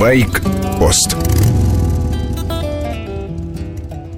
Байк-пост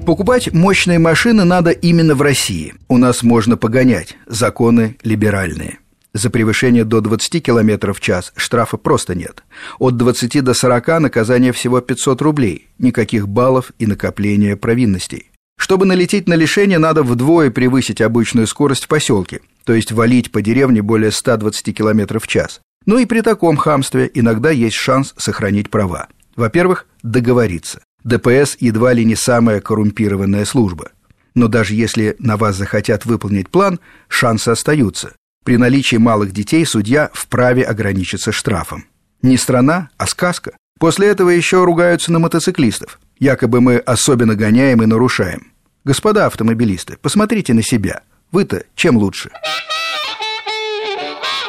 Покупать мощные машины надо именно в России. У нас можно погонять. Законы либеральные. За превышение до 20 км в час штрафа просто нет. От 20 до 40 наказание всего 500 рублей. Никаких баллов и накопления провинностей. Чтобы налететь на лишение, надо вдвое превысить обычную скорость в поселке, то есть валить по деревне более 120 км в час. Ну и при таком хамстве иногда есть шанс сохранить права. Во-первых, договориться. ДПС едва ли не самая коррумпированная служба. Но даже если на вас захотят выполнить план, шансы остаются. При наличии малых детей судья вправе ограничиться штрафом. Не страна, а сказка. После этого еще ругаются на мотоциклистов. Якобы мы особенно гоняем и нарушаем. Господа автомобилисты, посмотрите на себя. Вы-то чем лучше?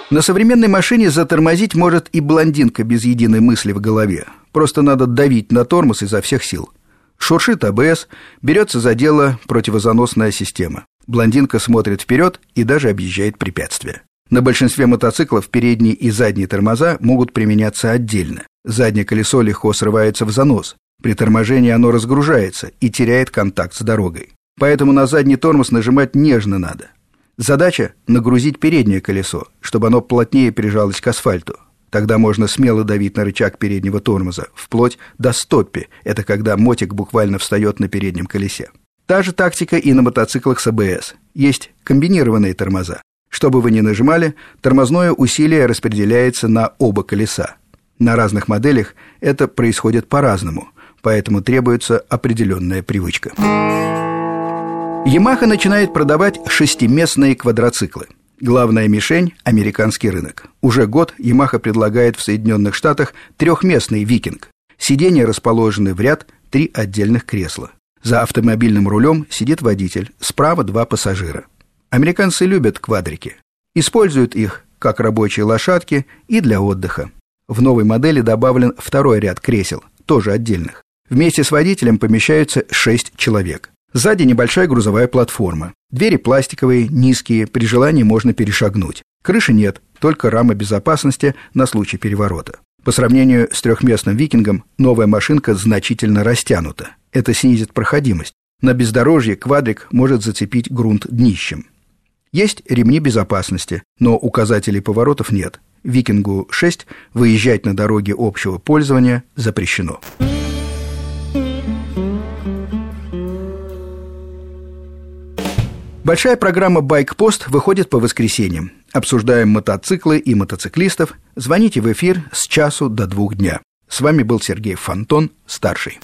На современной машине затормозить может и блондинка без единой мысли в голове. Просто надо давить на тормоз изо всех сил. Шуршит АБС, берется за дело противозаносная система. Блондинка смотрит вперед и даже объезжает препятствия. На большинстве мотоциклов передние и задние тормоза могут применяться отдельно. Заднее колесо легко срывается в занос. При торможении оно разгружается и теряет контакт с дорогой. Поэтому на задний тормоз нажимать нежно надо. Задача – нагрузить переднее колесо, чтобы оно плотнее прижалось к асфальту. Тогда можно смело давить на рычаг переднего тормоза, вплоть до стоппи. Это когда мотик буквально встает на переднем колесе. Та же тактика и на мотоциклах с АБС. Есть комбинированные тормоза. Что бы вы ни нажимали, тормозное усилие распределяется на оба колеса. На разных моделях это происходит по-разному, поэтому требуется определенная привычка. Yamaha начинает продавать шестиместные квадроциклы. Главная мишень – американский рынок. Уже год Yamaha предлагает в Соединенных Штатах трехместный «Викинг». Сиденья расположены в ряд, три отдельных кресла. За автомобильным рулем сидит водитель, справа два пассажира. Американцы любят квадрики. Используют их как рабочие лошадки и для отдыха. В новой модели добавлен второй ряд кресел, тоже отдельных. Вместе с водителем помещаются шесть человек. Сзади небольшая грузовая платформа. Двери пластиковые, низкие, при желании можно перешагнуть. Крыши нет, только рама безопасности на случай переворота. По сравнению с трехместным викингом, новая машинка значительно растянута. Это снизит проходимость. На бездорожье квадрик может зацепить грунт днищем. Есть ремни безопасности, но указателей поворотов нет. Викингу 6 выезжать на дороге общего пользования запрещено. Большая программа «Байкпост» выходит по воскресеньям. Обсуждаем мотоциклы и мотоциклистов. Звоните в эфир с часу до двух дня. С вами был Сергей Фонтон, старший.